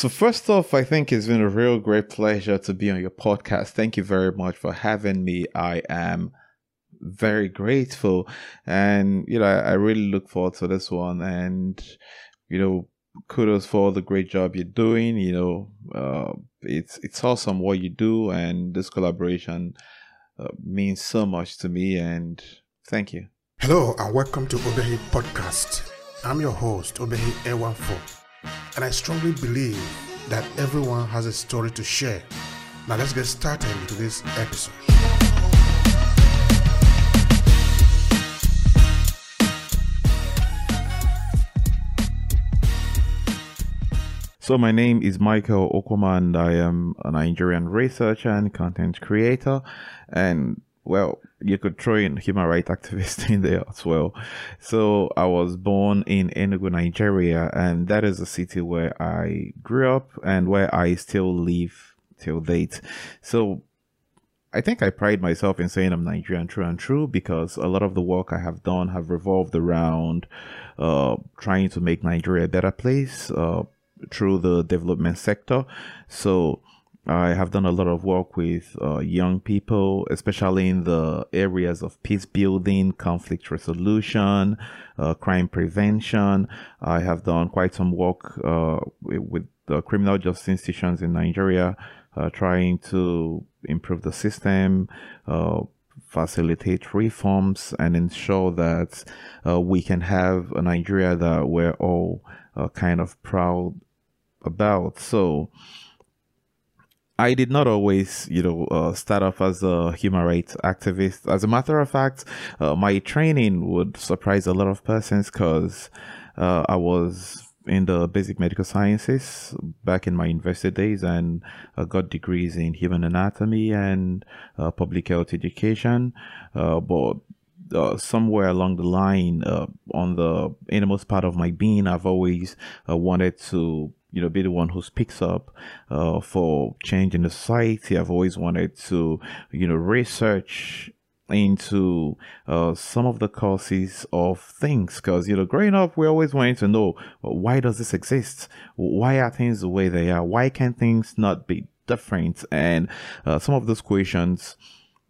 So, first off, I think it's been a real great pleasure to be on your podcast. Thank you very much for having me. I am very grateful. And, you know, I, really look forward to this one. And, you know, kudos for all the great job you're doing. You know, uh, it's, it's awesome what you do. And this collaboration uh, means so much to me. And thank you. Hello, and welcome to Obehi Podcast. I'm your host, Obehi A14 and I strongly believe that everyone has a story to share. Now let's get started into this episode. So my name is Michael Okoma and I am a Nigerian researcher and content creator and well, you could throw in human rights activist in there as well. So I was born in Enugu, Nigeria, and that is a city where I grew up and where I still live till date. So I think I pride myself in saying I'm Nigerian true and true because a lot of the work I have done have revolved around uh, trying to make Nigeria a better place uh, through the development sector. So I have done a lot of work with uh, young people, especially in the areas of peace building, conflict resolution, uh, crime prevention. I have done quite some work uh, with the criminal justice institutions in Nigeria, uh, trying to improve the system, uh, facilitate reforms, and ensure that uh, we can have a Nigeria that we're all kind of proud about. So, I did not always, you know, uh, start off as a human rights activist. As a matter of fact, uh, my training would surprise a lot of persons because uh, I was in the basic medical sciences back in my university days and uh, got degrees in human anatomy and uh, public health education. Uh, but uh, somewhere along the line, uh, on the innermost part of my being, I've always uh, wanted to you know, be the one who speaks up uh, for change in the society. I've always wanted to, you know, research into uh, some of the causes of things. Because you know growing up we always wanted to know why does this exist? Why are things the way they are? Why can things not be different? And uh, some of those questions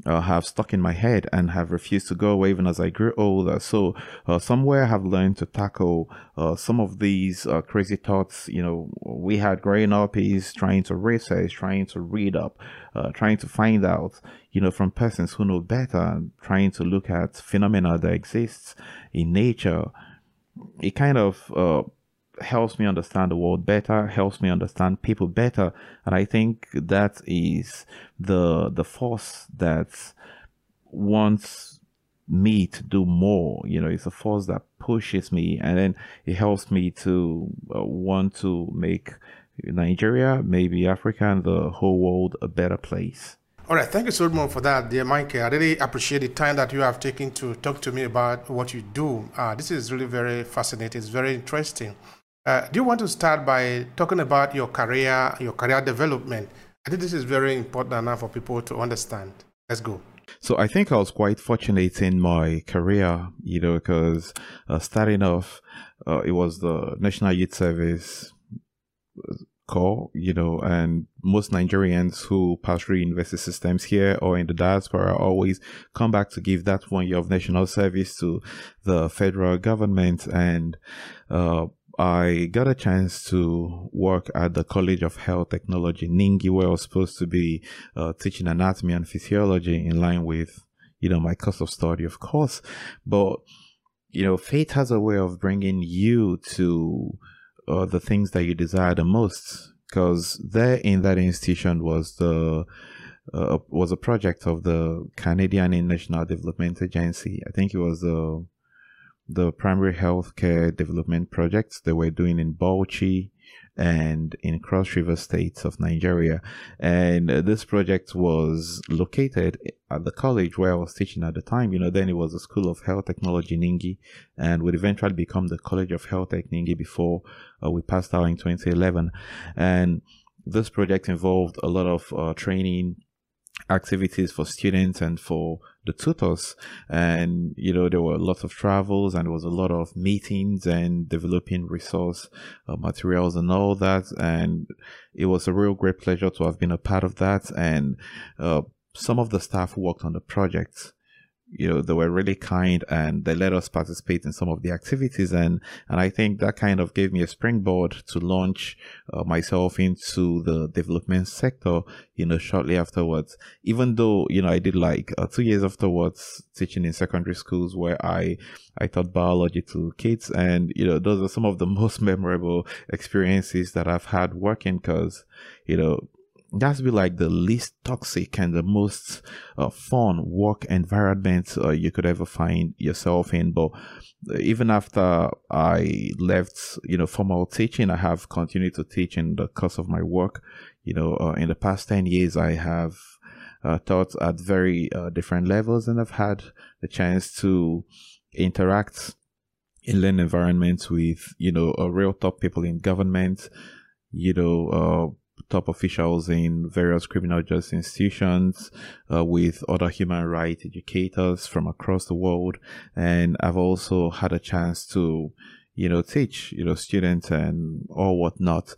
uh, have stuck in my head and have refused to go away even as I grew older. So uh, somewhere I have learned to tackle uh, some of these uh, crazy thoughts. You know, we had growing up is trying to research, trying to read up, uh, trying to find out, you know, from persons who know better, trying to look at phenomena that exists in nature. It kind of uh, helps me understand the world better, helps me understand people better, and I think that is the the force that wants me to do more. You know, it's a force that pushes me, and then it helps me to uh, want to make Nigeria, maybe Africa, and the whole world a better place. All right, thank you so much for that, dear Mike. I really appreciate the time that you have taken to talk to me about what you do. Uh, this is really very fascinating. It's very interesting. Uh, do you want to start by talking about your career, your career development? I think this is very important enough for people to understand. Let's go. So I think I was quite fortunate in my career, you know, because uh, starting off, uh, it was the National Youth Service Corps, you know, and most Nigerians who pass through university systems here or in the diaspora always come back to give that one year of national service to the federal government. And uh, I got a chance to work at the College of Health Technology, Ningi, where I was supposed to be uh, teaching anatomy and physiology in line with, you know, my course of study, of course. But, you know, fate has a way of bringing you to uh, the things that you desire the most. Because there in that institution was the uh, was a project of the Canadian National Development Agency. I think it was the the primary healthcare development projects they were doing in Bauchi and in Cross River states of Nigeria. And uh, this project was located at the college where I was teaching at the time. You know, then it was the School of Health Technology Ningi and would eventually become the College of Health Tech Ningi before uh, we passed out in 2011. And this project involved a lot of uh, training activities for students and for the tutors. And you know there were lots of travels and there was a lot of meetings and developing resource uh, materials and all that. And it was a real great pleasure to have been a part of that. And uh, some of the staff who worked on the project you know they were really kind and they let us participate in some of the activities. And and i think that kind of gave me a springboard to launch uh, myself into the development sector you know shortly afterwards. Even though you know i did like uh, two years afterwards teaching in secondary schools where i i taught biology to kids. And you know those are some of the most memorable experiences that i've had working because you know that's be like the least toxic and the most uh, fun work environment uh, you could ever find yourself in but uh, even after i left you know formal teaching i have continued to teach in the course of my work. You know uh, in the past 10 years i have uh, taught at very uh, different levels and i've had the chance to interact in learning environments with you know real top people in government. You know top officials in various criminal justice institutions, uh, with other human rights educators from across the world. And I've also had a chance to, you know, teach, you know, students and all whatnot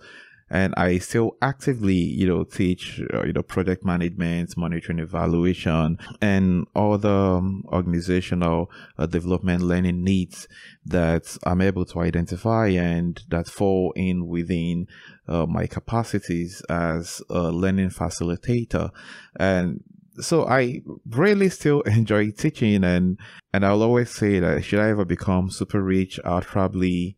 and I still actively, you know, teach, uh, you know, project management, monitoring, evaluation, and other um, organizational uh, development learning needs that I'm able to identify and that fall in within uh, my capacities as a learning facilitator. And so I really still enjoy teaching and and I'll always say that should I ever become super rich, I'll probably,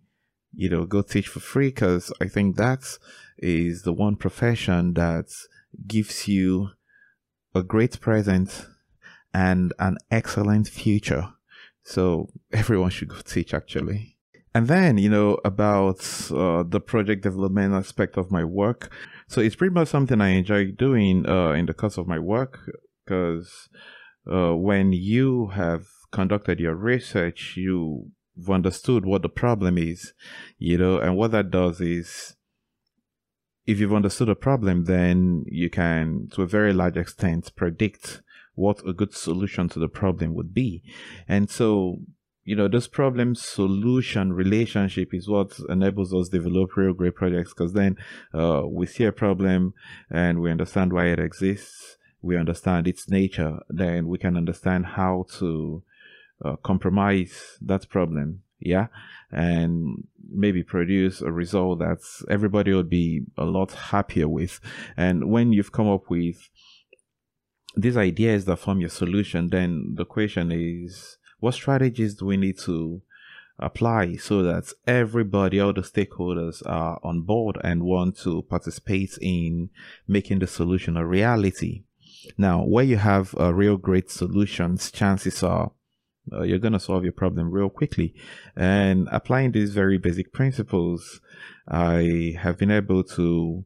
you know, go teach for free because I think that's is the one profession that gives you a great present and an excellent future. So everyone should go teach actually. And then, you know, about uh, the project development aspect of my work. So it's pretty much something I enjoy doing uh, in the course of my work because uh, when you have conducted your research, you've understood what the problem is, you know, and what that does is if you've understood a problem, then you can, to a very large extent, predict what a good solution to the problem would be. And so, you know, this problem solution relationship is what enables us develop real great projects because then uh, we see a problem and we understand why it exists. We understand its nature. Then we can understand how to uh, compromise that problem yeah? And maybe produce a result that everybody would be a lot happier with. And when you've come up with these ideas that form your solution then the question is what strategies do we need to apply so that everybody all the stakeholders are on board and want to participate in making the solution a reality? Now where you have a real great solutions chances are uh, you're going to solve your problem real quickly. And applying these very basic principles, I have been able to,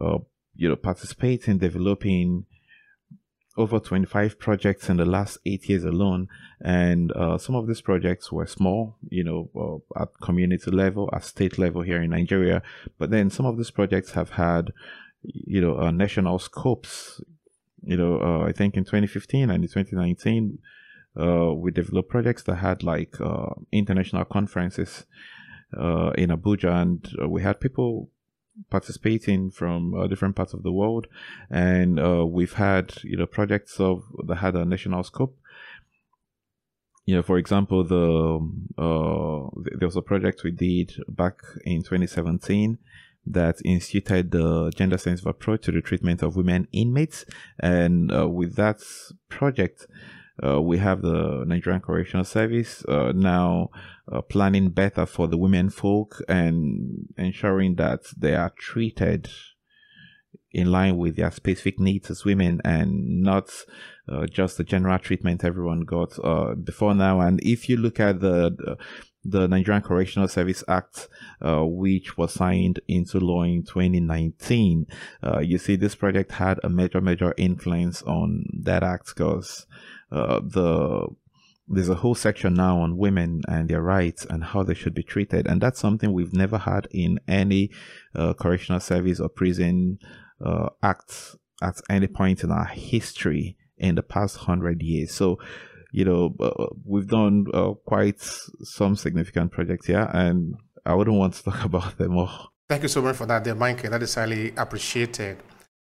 uh, you know, participate in developing over 25 projects in the last eight years alone. And uh, some of these projects were small, you know, uh, at community level, at state level here in Nigeria. But then some of these projects have had, you know, uh, national scopes. You know, uh, I think in 2015 and in 2019, uh, we developed projects that had like uh, international conferences uh, in Abuja, and uh, we had people participating from uh, different parts of the world, and uh, we've had you know projects of that had a national scope. You know, for example, the there was a project we did back in 2017 that instituted the gender sensitive approach to the treatment of women inmates, and with that project uh, we have the Nigerian Correctional Service uh, now uh, planning better for the women folk and ensuring that they are treated in line with their specific needs as women and not uh, just the general treatment everyone got uh, before now. And if you look at the, the the Nigerian Correctional Service Act, uh, which was signed into law in 2019. Uh, you see, this project had a major, major influence on that act because uh, the there's a whole section now on women and their rights and how they should be treated, and that's something we've never had in any uh, correctional SEVIX or prison uh, acts at any point in our history in the past hundred years. So, you know, uh, we've done uh, quite some significant projects here, and I wouldn't want to talk about them all. Thank you so much for that, there, Mike. That is highly appreciated.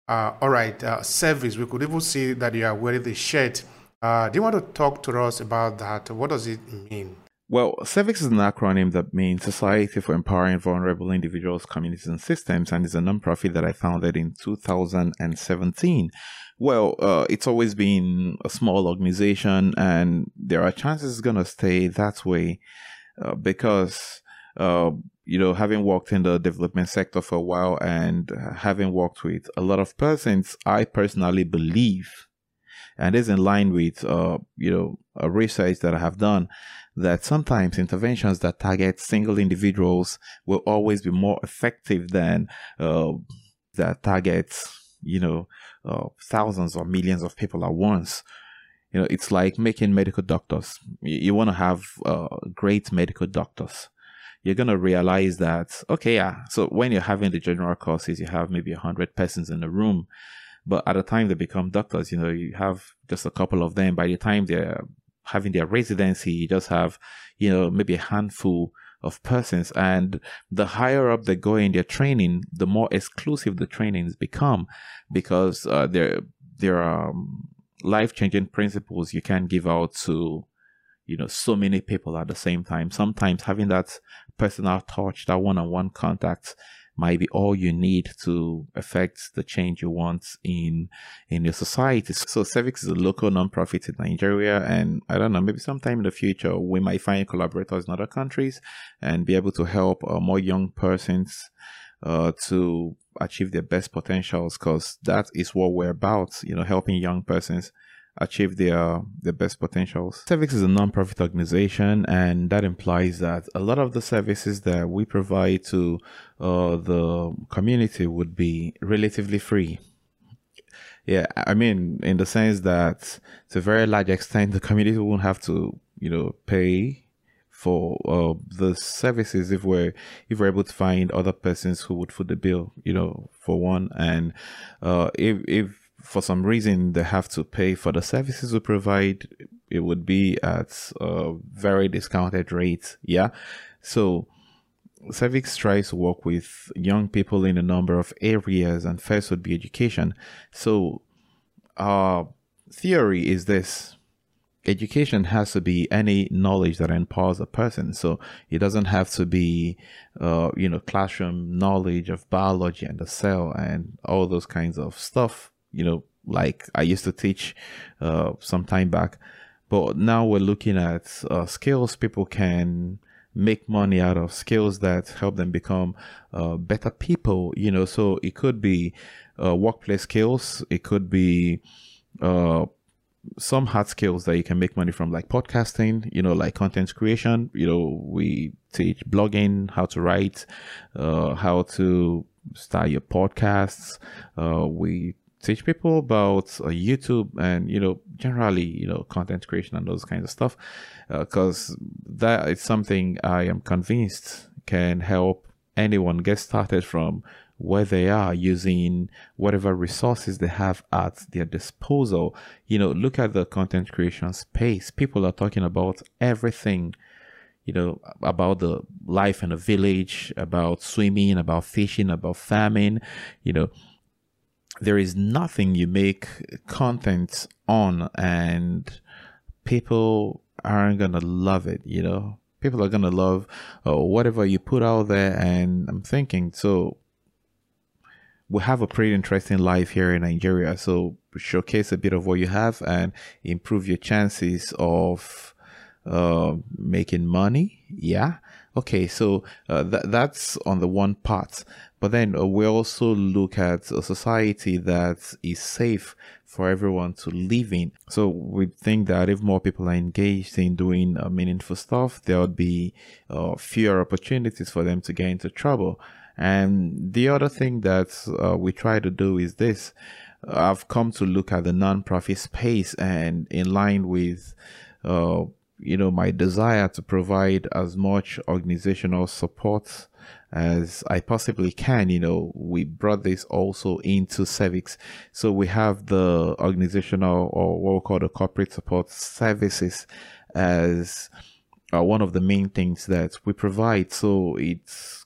Uh, all right, uh, service. We could even see that you are wearing the shirt. Uh, do you want to talk to us about that? What does it mean? Well, SEVIX is an acronym that means Society for Empowering Vulnerable Individuals, Communities, and Systems, and is a nonprofit that I founded in 2017. Well, uh, it's always been a small organization, and there are chances it's going to stay that way uh, because, uh, you know, having worked in the development sector for a while and having worked with a lot of persons, I personally believe, and is in line with, uh, you know, research that I have done that sometimes interventions that target single individuals will always be more effective than uh, that targets, you know, uh, thousands or millions of people at once. You know, it's like making medical doctors. You, you want to have uh, great medical doctors. You're going to realize that, okay, yeah, so when you're having the general courses, you have maybe 100 persons in the room. But at the time they become doctors, you know, you have just a couple of them. By the time they're having their residency, you just have, you know, maybe a handful of persons. And the higher up they go in their training, the more exclusive the trainings become because uh, there, there are um, life changing principles you can give out to, you know, so many people at the same time. Sometimes having that personal touch, that one on one contact might be all you need to affect the change you want in in your society. So SEVIX is a local nonprofit in Nigeria, and I don't know, maybe sometime in the future we might find collaborators in other countries and be able to help uh, more young persons uh, to achieve their best potentials because that is what we're about, you know, helping young persons achieve their their best potentials. SEVIX is a non-profit organization, and that implies that a lot of the services that we provide to uh, the community would be relatively free. Yeah, I mean, in the sense that to a very large extent, the community won't have to, you know, pay for uh, the services if we're if we're able to find other persons who would foot the bill, you know, for one, and uh, if if for some reason they have to pay for the services we provide, it would be at a very discounted rate. Yeah. So SEVIX tries to work with young people in a number of areas, and first would be education. So, our theory is this education has to be any knowledge that empowers a person. So it doesn't have to be, uh, you know, classroom knowledge of biology and the cell and all those kinds of stuff you know, like I used to teach uh, some time back. But now we're looking at uh, skills people can make money out of, skills that help them become uh, better people, you know. So it could be uh, workplace skills, it could be uh, some hard skills that you can make money from, like podcasting, you know, like content creation. You know, we teach blogging, how to write, uh, how to start your podcasts. Uh, we teach people about uh, YouTube and you know generally you know content creation and those kinds of stuff because uh, that is something I am convinced can help anyone get started from where they are using whatever resources they have at their disposal. You know, look at the content creation space. People are talking about everything you know, about the life in a village, about swimming, about fishing, about farming, you know, there is nothing you make content on and people aren't gonna love it you know? People are gonna love uh, whatever you put out there and i'm thinking so we have a pretty interesting life here in nigeria so showcase a bit of what you have and improve your chances of uh, making money yeah? Okay so uh, th- that's on the one part but then uh, we also look at a society that is safe for everyone to live in. So we think that if more people are engaged in doing uh, meaningful stuff, there would be uh, fewer opportunities for them to get into trouble. And the other thing that uh, we try to do is this. I've come to look at the nonprofit space and in line with uh, you know my desire to provide as much organizational support as I possibly can. You know, we brought this also into SEVIX. So we have the organizational or what we call the corporate support services as uh, one of the main things that we provide. So it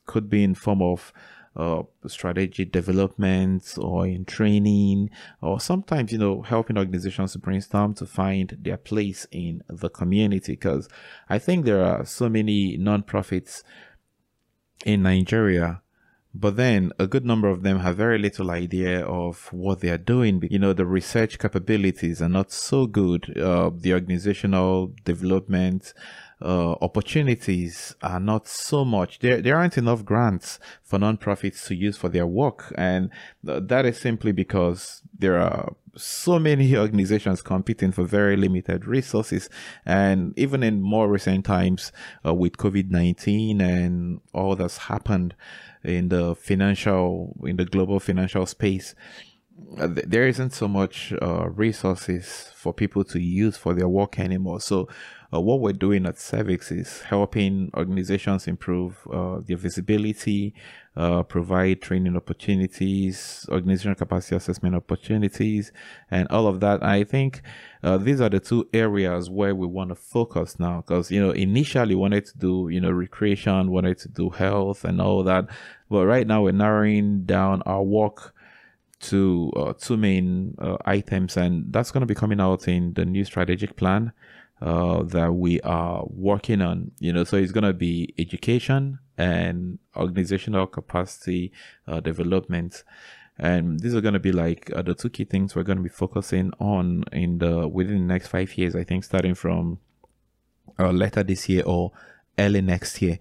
could be in form of uh, strategy development or in training or sometimes you know helping organizations to brainstorm to find their place in the community because i think there are so many nonprofits in nigeria but then a good number of them have very little idea of what they are doing. You know, the research capabilities are not so good. Uh, the organizational development uh, opportunities are not so much. There, there aren't enough grants for nonprofits to use for their work. And th- that is simply because there are so many organizations competing for very limited resources. And even in more recent times uh, with COVID 19 and all that's happened, in the financial in the global financial space uh, there isn't so much uh, resources for people to use for their work anymore so uh, what we're doing at SEVIX is helping organizations improve uh, their visibility, uh, provide training opportunities, organizational capacity assessment opportunities, and all of that. I think uh, these are the two areas where we want to focus now because, you know, initially wanted to do, you know, recreation, wanted to do health and all that. But right now we're narrowing down our work to uh, two main uh, items, and that's going to be coming out in the new strategic plan uh, that we are working on. You know, so it's going to be education and organizational capacity uh, development. And these are going to be like uh, the two key things we're going to be focusing on in the within the next five years. I think starting from uh, later this year or early next year.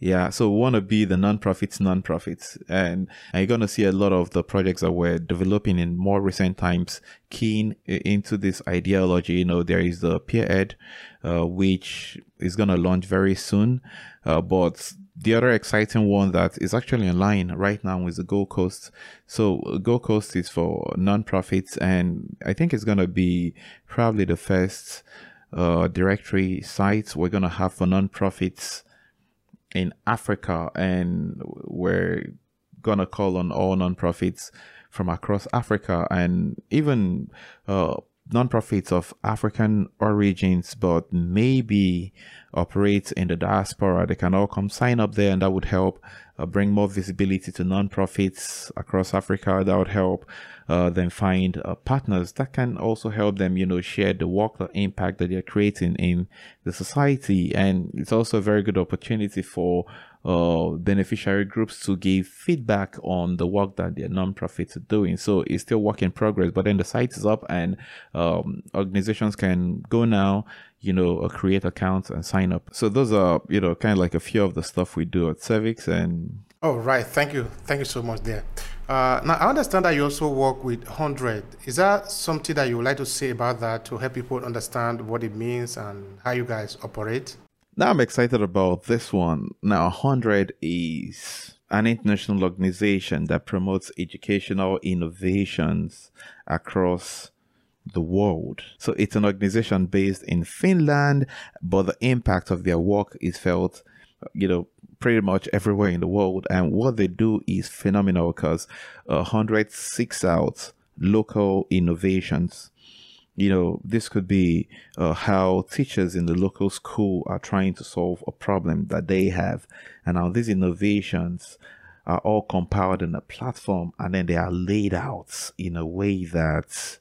Yeah, so we want to be the non-profits, non-profits, and, you're going to see a lot of the projects that we're developing in more recent times keen into this ideology. You know, there is the peer ed, uh, which is going to launch very soon, uh, but the other exciting one that is actually online right now is the Gold Coast. So Gold Coast is for non-profits, and I think it's going to be probably the first uh, directory site we're going to have for non-profits in Africa, and we're gonna call on all nonprofits from across Africa and even uh, nonprofits of African origins, but maybe operate in the diaspora. They can all come sign up there, and that would help uh, bring more visibility to nonprofits across Africa. That would help uh, them find uh, partners that can also help them, you know, share the work, the impact that they're creating in the society. And it's also a very good opportunity for uh, beneficiary groups to give feedback on the work that their nonprofits are doing. So it's still work in progress, but then the site is up and um, organizations can go now, you know, create accounts and sign up. So those are, you know, kind of like a few of the stuff we do at SEVIX and. Oh, right. Thank you. Thank you so much there. Uh, now, I understand that you also work with HundrED. Is that something that you would like to say about that to help people understand what it means and how you guys operate? Now I'm excited about this one. Now, HundrED is an international organization that promotes educational innovations across the world. So it's an organization based in Finland, but the impact of their work is felt, you know, pretty much everywhere in the world. And what they do is phenomenal because uh, HundrED seeks out local innovations you know, this could be uh, how teachers in the local school are trying to solve a problem that they have. And how these innovations are all compiled in a platform and then they are laid out in a way that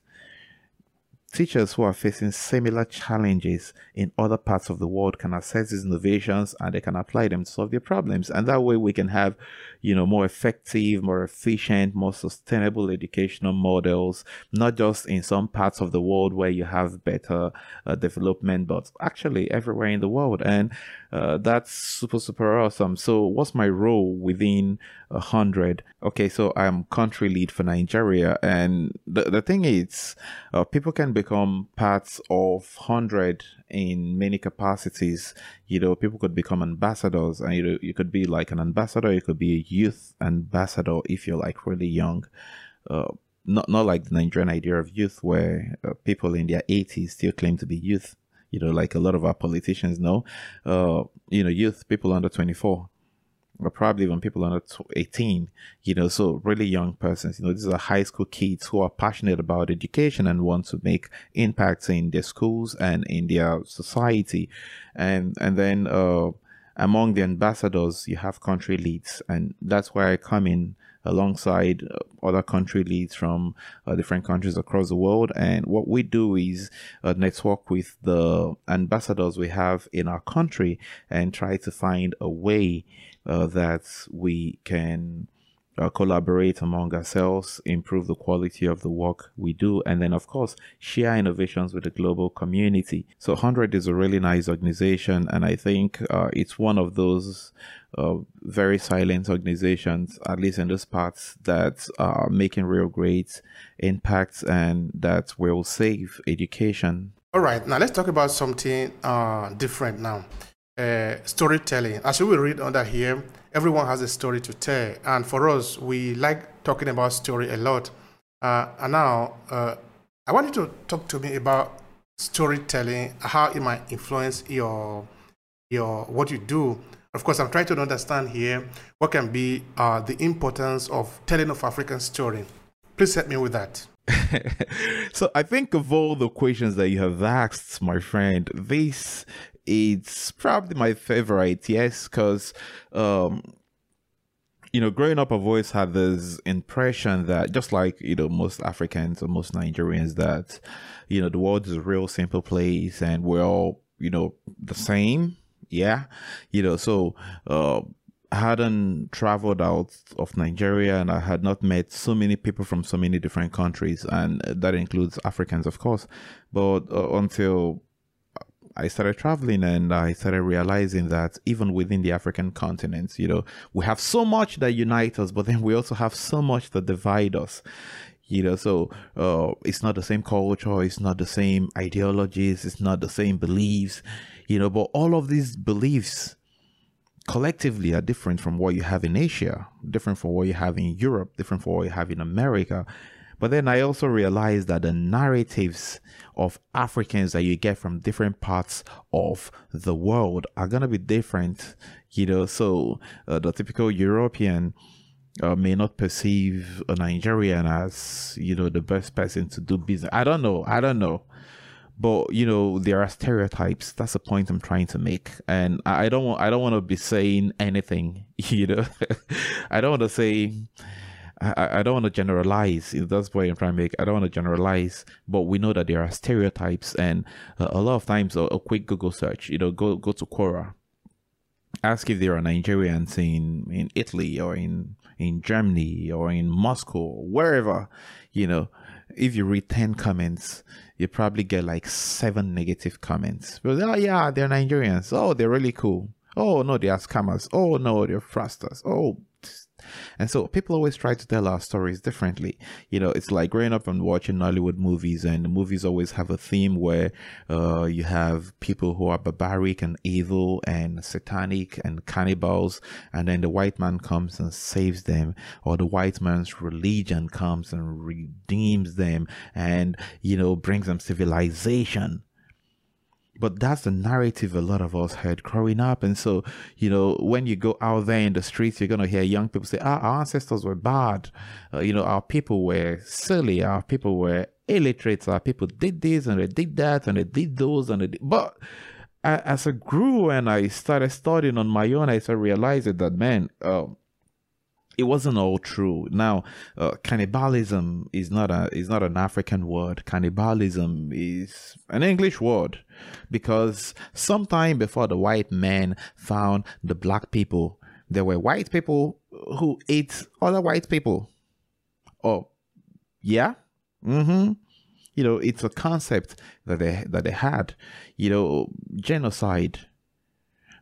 Teachers who are facing similar challenges in other parts of the world can assess these innovations and they can apply them to solve their problems. And that way we can have, you know, more effective, more efficient, more sustainable educational models, not just in some parts of the world where you have better uh, development, but actually everywhere in the world. And uh, that's super, super awesome. So what's my role within a HundrED? Okay, so I'm country lead for Nigeria. And the, the thing is, uh, people can become parts of HundrED in many capacities. You know, people could become ambassadors and you know, you could be like an ambassador. You could be a youth ambassador if you're like really young. Uh, not, not like the Nigerian idea of youth where uh, people in their 80s still claim to be youth you know, like a lot of our politicians know, uh, you know, youth, people under 24. Or probably even people under 18, you know, so really young persons, you know, these are high school kids who are passionate about education and want to make impacts in their schools and in their society. And, and then, uh, among the ambassadors, you have country leads, and that's where I come in alongside uh, other country leads from uh, different countries across the world. And what we do is uh, network with the ambassadors we have in our country and try to find a way uh, that we can uh, collaborate among ourselves, improve the quality of the work we do, and then, of course, share innovations with the global community. So, HundrED is a really nice organization, and I think uh, it's one of those uh, very silent organizations, at least in those parts, that are making real great impacts and that will save education. All right, now let's talk about something uh, different now. Uh, storytelling. As you will read under here, everyone has a story to tell. And for us, we like talking about story a lot. Uh, and now, uh, I want you to talk to me about storytelling, how it might influence your your what you do. Of course, I'm trying to understand here what can be uh, the importance of telling of African story. Please help me with that. so I think of all the questions that you have asked, my friend, this it's probably my favorite, yes, because um, you know, growing up, I've always had this impression that just like, you know, most Africans or most Nigerians, that, you know, the world is a real simple place and we're all, you know, the same. Yeah. You know, so, uh, I hadn't traveled out of Nigeria and I had not met so many people from so many different countries, and that includes Africans, of course. But uh, until I started traveling and I started realizing that even within the African continent, you know, we have so much that unites us, but then we also have so much that divide us. You know, so uh, it's not the same culture, it's not the same ideologies, it's not the same beliefs, you know, but all of these beliefs collectively are different from what you have in Asia, different from what you have in Europe, different from what you have in America. But then I also realized that the narratives of Africans that you get from different parts of the world are going to be different, you know. So uh, the typical European uh, may not perceive a Nigerian as, you know, the best person to do business. I don't know. I don't know. But you know there are stereotypes. That's the point I'm trying to make, and I don't want I don't want to be saying anything. You know, I don't want to say I, I don't want to generalize. That's what I'm trying to make. I don't want to generalize, but we know that there are stereotypes, and uh, a lot of times a, a, quick Google search, you know, go go to Quora, ask if there are Nigerians in in Italy or in in Germany or in Moscow, wherever, you know. If you read ten comments, you probably get like seven negative comments. But oh yeah, they're Nigerians. Oh, they're really cool. Oh no, they are scammers. Oh no, they're fraudsters. Oh and so people always try to tell our stories differently. You know, it's like growing up and watching Hollywood movies, and the movies always have a theme where uh, you have people who are barbaric and evil and satanic and cannibals, and then the white man comes and saves them, or the white man's religion comes and redeems them and, you know, brings them civilization but that's the narrative a lot of us heard growing up. And so, you know, when you go out there in the streets, you're going to hear young people say, ah, our ancestors were bad. Uh, you know, our people were silly. Our people were illiterate. Our people did this and they did that and they did those and they did. But as I grew and I started studying on my own, I started realizing that, man, um, it wasn't all true. Now, uh, cannibalism is not a is not an African word. Cannibalism is an English word because sometime before the white man found the black people, there were white people who ate other white people. Oh, yeah, mm-hmm. You know, it's a concept that they that they had. You know, genocide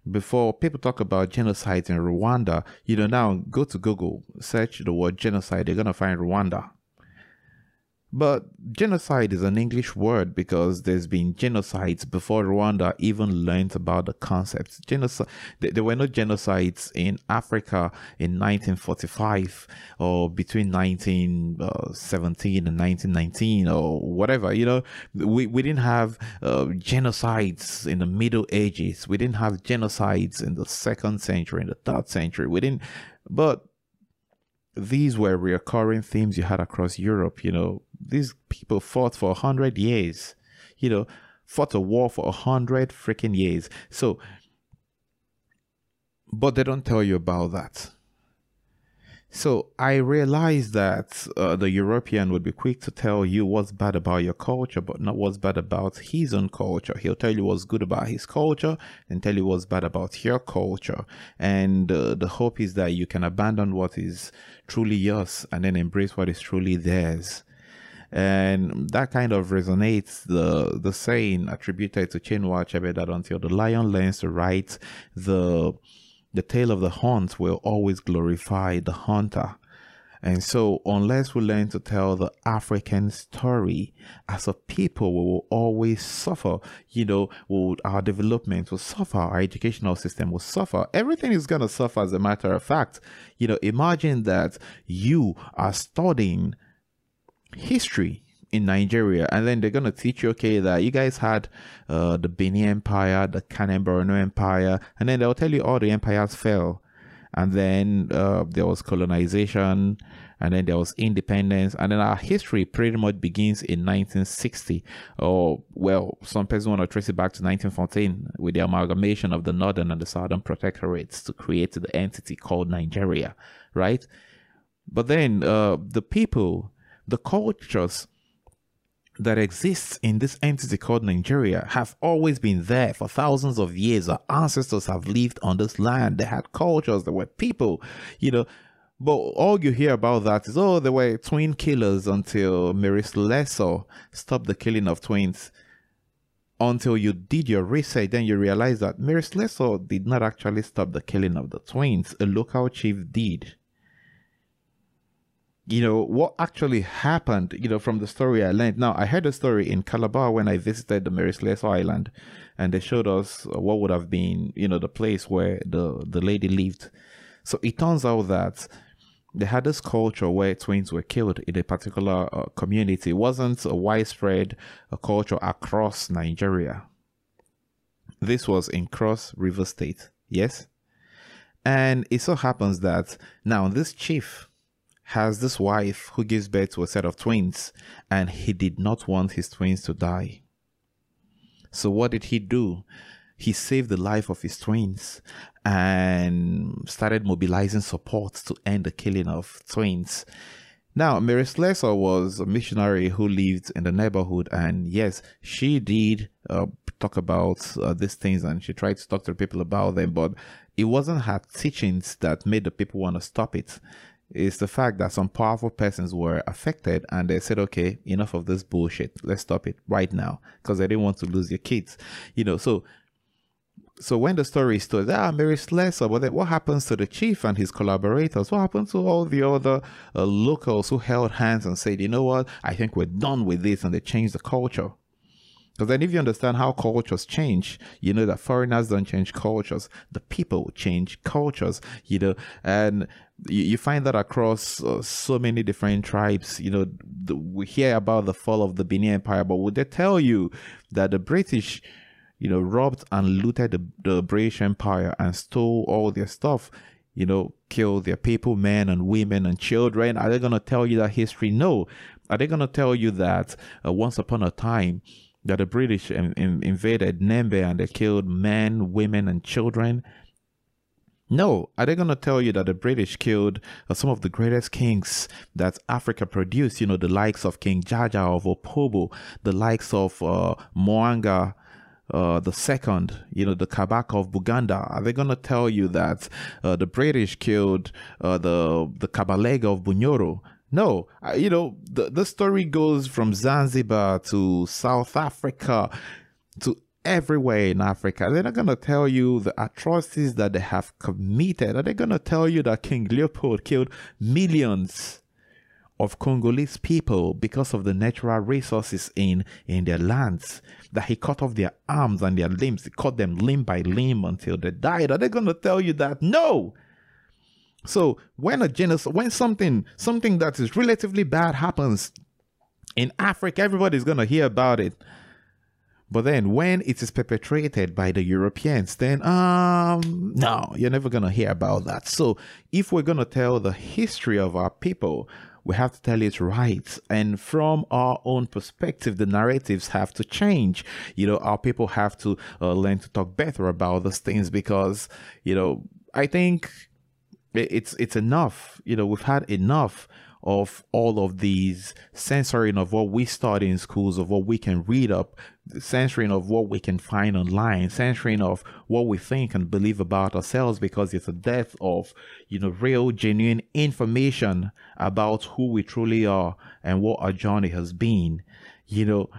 before people talk about genocide in Rwanda, you know, now go to Google, search the word genocide, they're going to find Rwanda. But genocide is an English word because there's been genocides before Rwanda even learned about the concept. Genocide, there were no genocides in Africa in 1945 or between 1917 and 1919 or whatever. You know, we, we didn't have uh, genocides in the Middle Ages. We didn't have genocides in the second century, in the third century. We didn't, but these were recurring themes you had across Europe. You know, these people fought for a hundred years. You know, fought a war for a hundred freaking years. So, but they don't tell you about that. So I realized that uh, the European would be quick to tell you what's bad about your culture, but not what's bad about his own culture. He'll tell you what's good about his culture and tell you what's bad about your culture. And uh, the hope is that you can abandon what is truly yours and then embrace what is truly theirs. And that kind of resonates the the saying attributed to Chinua Achebe that until the lion learns to write the the tale of the hunt will always glorify the hunter. And so, unless we learn to tell the African story as a people, we will always suffer. You know, will, our development will suffer, our educational system will suffer. Everything is going to suffer, as a matter of fact. You know, imagine that you are studying history in Nigeria, and then they're gonna teach you, okay, that you guys had uh, the Benin Empire, the Kanem-Borno Empire, and then they'll tell you all the empires fell, and then uh, there was colonization, and then there was independence, and then our history pretty much begins in 1960, or well, some people want to trace it back to 1914 with the amalgamation of the northern and the southern protectorates to create the entity called Nigeria, right? But then uh, the people, the cultures that exists in this entity called Nigeria have always been there for thousands of years. Our ancestors have lived on this land. They had cultures. There were people, you know. But all you hear about that is, oh, there were twin killers until Mary Slessor stopped the killing of twins. Until you did your research, then you realize that Mary Slessor did not actually stop the killing of the twins. A local chief did you know what actually happened you know from the story i learned. Now i heard a story in calabar when i visited the mary slessor island and they showed us what would have been you know the place where the the lady lived. So it turns out that they had this culture where twins were killed in a particular uh, community. It wasn't a widespread uh, culture across nigeria. This was in cross river state yes? And it so happens that now this chief has this wife who gives birth to a set of twins, and he did not want his twins to die. So, what did he do? He saved the life of his twins and started mobilizing support to end the killing of twins. Now, Mary Slessor was a missionary who lived in the neighborhood, and yes, she did uh, talk about uh, these things and she tried to talk to people about them, but it wasn't her teachings that made the people want to stop it is the fact that some powerful persons were affected and they said, okay, enough of this bullshit. Let's stop it right now because they didn't want to lose their kids. You know, so so when the story is told, ah, Mary Slessor, but then what happens to the chief and his collaborators? What happens to all the other uh, locals who held hands and said, you know what, I think we're done with this, and they changed the culture? Because then, if you understand how cultures change, you know that foreigners don't change cultures, the people change cultures, you know, and you, find that across uh, so many different tribes. You know, the, we hear about the fall of the Benin Empire, but would they tell you that the British, you know, robbed and looted the, the British Empire and stole all their stuff? You know, killed their people, men and women and children. Are they going to tell you that history? No. Are they going to tell you that uh, once upon a time, that the British in, in, invaded Nembe and they killed men, women, and children. No, are they going to tell you that the British killed uh, some of the greatest kings that Africa produced? You know, the likes of King Jaja of Opobo, the likes of uh, Mwanga uh, the second, you know, the Kabaka of Buganda. Are they going to tell you that uh, the British killed uh, the the Kabalega of Bunyoro? No, you know, the, the story goes from Zanzibar to South Africa to everywhere in Africa. They're not going to tell you the atrocities that they have committed. Are they going to tell you that King Leopold killed millions of Congolese people because of the natural resources in, in their lands. That he cut off their arms and their limbs. He cut them limb by limb until they died. Are they going to tell you that? No! So when a genocide, when something, something that is relatively bad happens in Africa, everybody's to hear about it. But then when it is perpetrated by the Europeans, then um no, you're never gonna hear about that. So if we're gonna tell the history of our people, we have to tell it right. And from our own perspective, the narratives have to change. You know, our people have to uh, learn to talk better about those things because, you know, I think it's it's enough. You know, we've had enough of all of these censoring of what we study in schools, of what we can read up, censoring of what we can find online, censoring of what we think and believe about ourselves because it's a death of, you know, real, genuine information about who we truly are and what our journey has been. You know,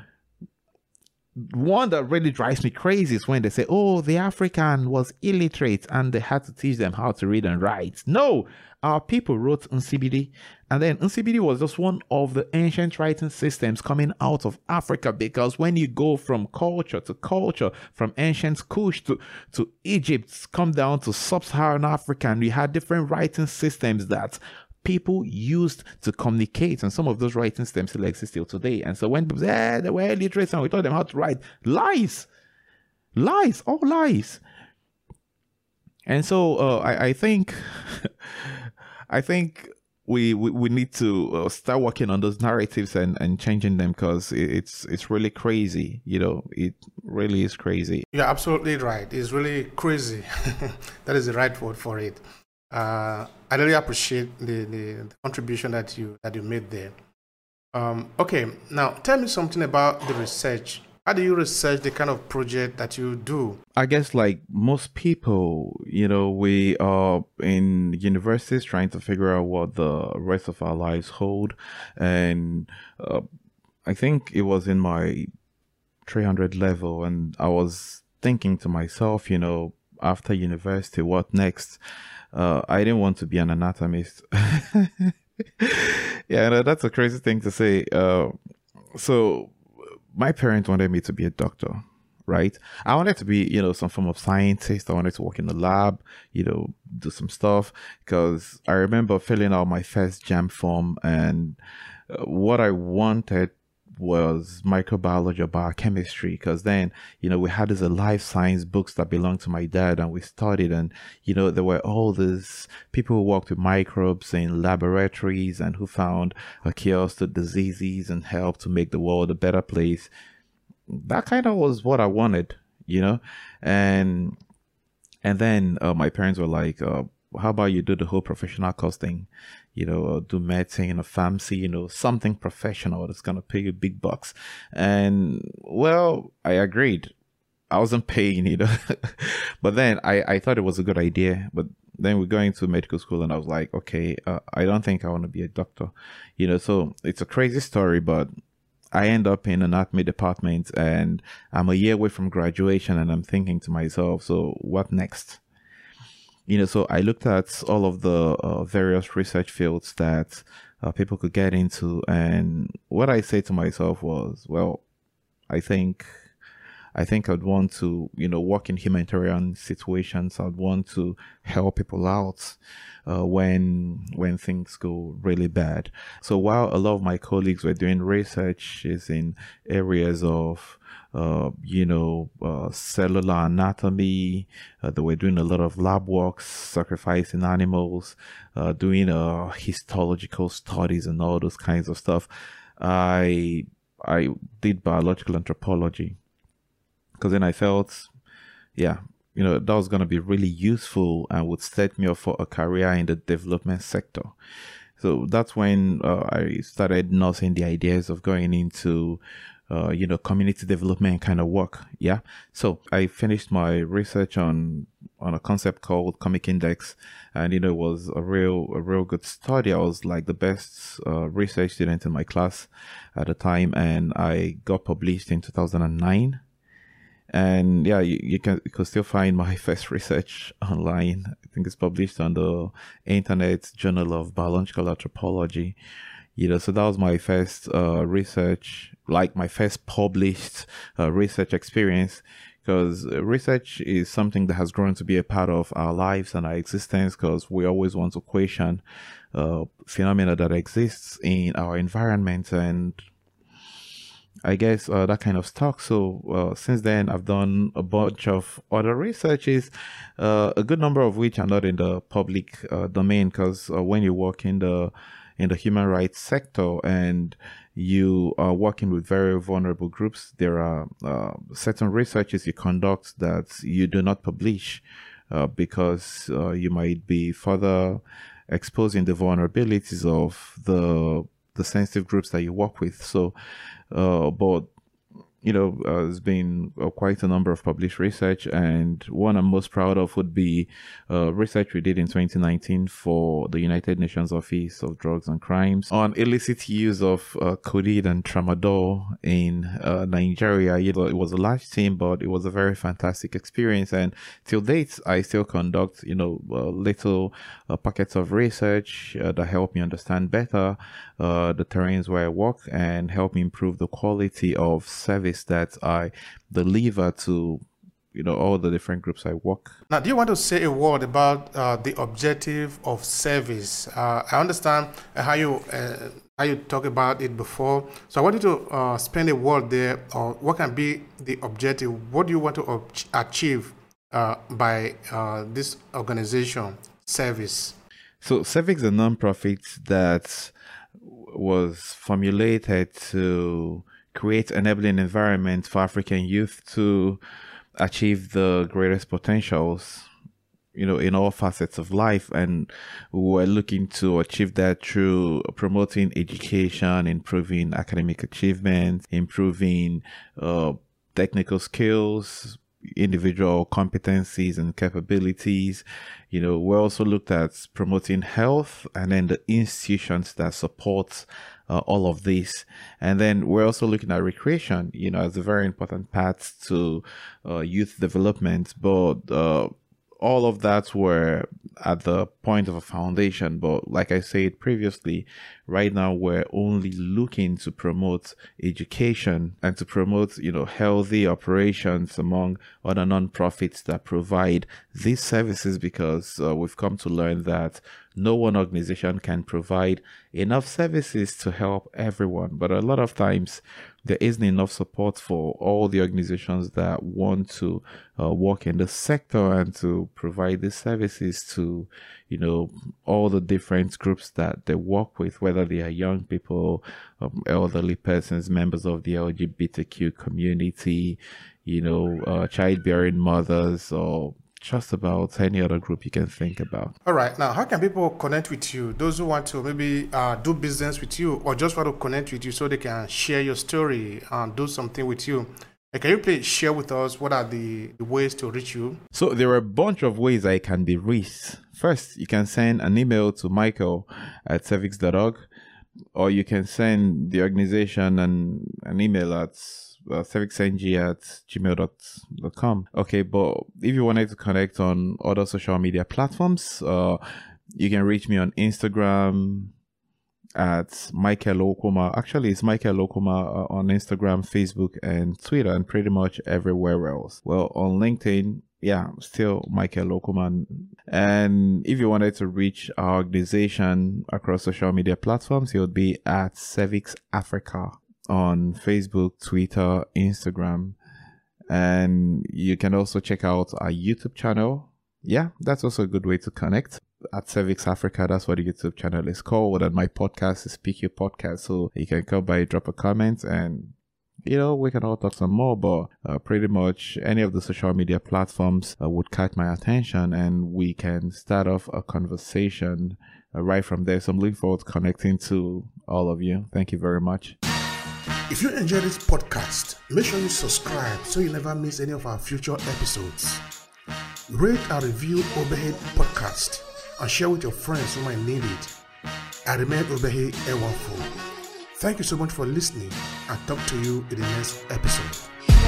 one that really drives me crazy is when they say, oh, the African was illiterate and they had to teach them how to read and write. No, our people wrote Nsibidi. And then Nsibidi was just one of the ancient writing systems coming out of Africa because when you go from culture to culture, from ancient Kush to, to Egypt, come down to sub-Saharan Africa, and we had different writing systems that people used to communicate, and some of those writing systems still exist still today. And so when people say, eh, they were illiterate and we taught them how to write, lies, lies, all lies. And so uh, I, I think I think we, we, we need to uh, start working on those narratives and, and changing them because it's it's really crazy. You know, it really is crazy. You're absolutely right. It's really crazy. that is the right word for it. Uh, I really appreciate the, the, the, contribution that you that you made there. Um, okay, now tell me something about the research how do you research the kind of project that you do? I guess, like most people, you know, we are in universities trying to figure out what the rest of our lives hold. And uh, I think it was in my 300 level, and I was thinking to myself, you know, after university, what next? Uh, I didn't want to be an anatomist. yeah, that's a crazy thing to say. Uh, so my parents wanted me to be a doctor, right? I wanted to be, you know, some form of scientist. I wanted to work in the lab, you know, do some stuff. Because I remember filling out my first JAMB form, and uh, what I wanted was microbiology or biochemistry because then you know we had these life science books that belonged to my dad and we studied and you know there were all these people who worked with microbes in laboratories and who found a cure to diseases and helped to make the world a better place. That kind of was what i wanted you know? And and then uh, my parents were like uh, how about you do the whole professional course thing you know, do medicine or pharmacy, you know, something professional that's going to pay you big bucks. And well, I agreed. I wasn't paying, you know, but then I, I thought it was a good idea. But then we're going to medical school and I was like, okay, uh, I don't think I want to be a doctor, you know, so it's a crazy story, but I end up in anatomy department and I'm a year away from graduation and I'm thinking to myself, so what next? You know, so I looked at all of the uh, various research fields that uh, people could get into, and what I said to myself was, well, I think, I think I'd want to, you know, work in humanitarian situations. I'd want to help people out uh, when when things go really bad. So while a lot of my colleagues were doing research is in areas of uh, you know, uh, cellular anatomy. Uh, they were doing a lot of lab works, sacrificing animals, uh, doing uh, histological studies and all those kinds of stuff. I I did biological anthropology because then I felt, yeah, you know, that was going to be really useful and would set me up for a career in the development sector. So that's when uh, I started nursing the ideas of going into uh, you know, community development kind of work. Yeah. So I finished my research on on a concept called Cormic Index, and you know, it was a real a real good study. I was like the best uh, research student in my class at the time, and I got published in 2009. And yeah, you, you can you still find my first research online. I think it's published on the Internet Journal of Biological Anthropology you know, so that was my first uh, research, like my first published uh, research experience because research is something that has grown to be a part of our lives and our existence because we always want to question uh, phenomena that exists in our environment and I guess uh, that kind of stuff. So uh, since then, I've done a bunch of other researches, uh, a good number of which are not in the public uh, domain because uh, when you work in the in the human rights sector and you are working with very vulnerable groups, there are uh, certain researches you conduct that you do not publish because you might be further exposing the vulnerabilities of the the sensitive groups that you work with. So, Uh, but you know, uh, there's been uh, quite a number of published research, and one I'm most proud of would be uh, research we did in 2019 for the United Nations Office of Drugs and Crimes on illicit use of uh, codeine and tramadol in uh, Nigeria. You know, it was a large team, but it was a very fantastic experience, and till date, I still conduct, you know, uh, little pockets of research that help me understand better the terrains where I work and help me improve the quality of service that I deliver to you know all the different groups I work. Now, do you want to say a word about uh, the objective of SEVIX? Uh, I understand how you uh, how you talk about it before, so I want you to uh, spend a word there. Or what can be the objective? What do you want to achieve uh, by uh, this organization, SEVIX? So, SEVIX is a nonprofit that was formulated to create enabling environment for African youth to achieve the greatest potentials you know in all facets of life. And we're looking to achieve that through promoting education improving academic achievements improving uh, technical skills individual competencies and capabilities. You know we also looked at promoting health and then the institutions that support uh, all of this. And then we're also looking at recreation, you know, as a very important part to uh, youth development. But uh, all of that were at the point of a foundation. But like I said previously, right now we're only looking to promote education and to promote, you know, healthy operations among other nonprofits that provide these services because uh, we've come to learn that no one organization can provide enough services to help everyone. But a lot of times there isn't enough support for all the organizations that want to uh, work in the sector and to provide these services to, you know, all the different groups that they work with, whether they are young people, um, elderly persons, members of the LGBTQ community, you know, uh, childbearing mothers or just about any other group you can think about. All right. Now, how can people connect with you? Those who want to maybe uh, do business with you or just want to connect with you so they can share your story and do something with you. Can you please share with us what are the, the ways to reach you? So there are a bunch of ways I can be reached. First, you can send an email to michael at sevix.org or you can send the organization an, an email at uh, sevixng at gmail.com. Okay, but if you wanted to connect on other social media platforms, uh, you can reach me on Instagram at Michael Okoma. Actually, it's Michael Okoma uh, on Instagram, Facebook, and Twitter, and pretty much everywhere else. Well, on LinkedIn, yeah, still Michael Okuma. And if you wanted to reach our organization across social media platforms, it would be at SEVIX Africa on Facebook, Twitter, Instagram. And you can also check out our YouTube channel. Yeah, that's also a good way to connect. At SEVIX Africa, that's what the YouTube channel is called. And my podcast is Speak Your Podcast. So you can come by, drop a comment, and you know, we can all talk some more, but uh, pretty much any of the social media platforms uh, would catch my attention and we can start off a conversation uh, right from there. So I'm looking forward to connecting to all of you. Thank you very much. If you enjoy this podcast, make sure you subscribe so you never miss any of our future episodes. Rate and review Obehe Podcast and share with your friends who might need it. I remain Obehe Ewafo. Thank you so much for listening and talk to you in the next episode.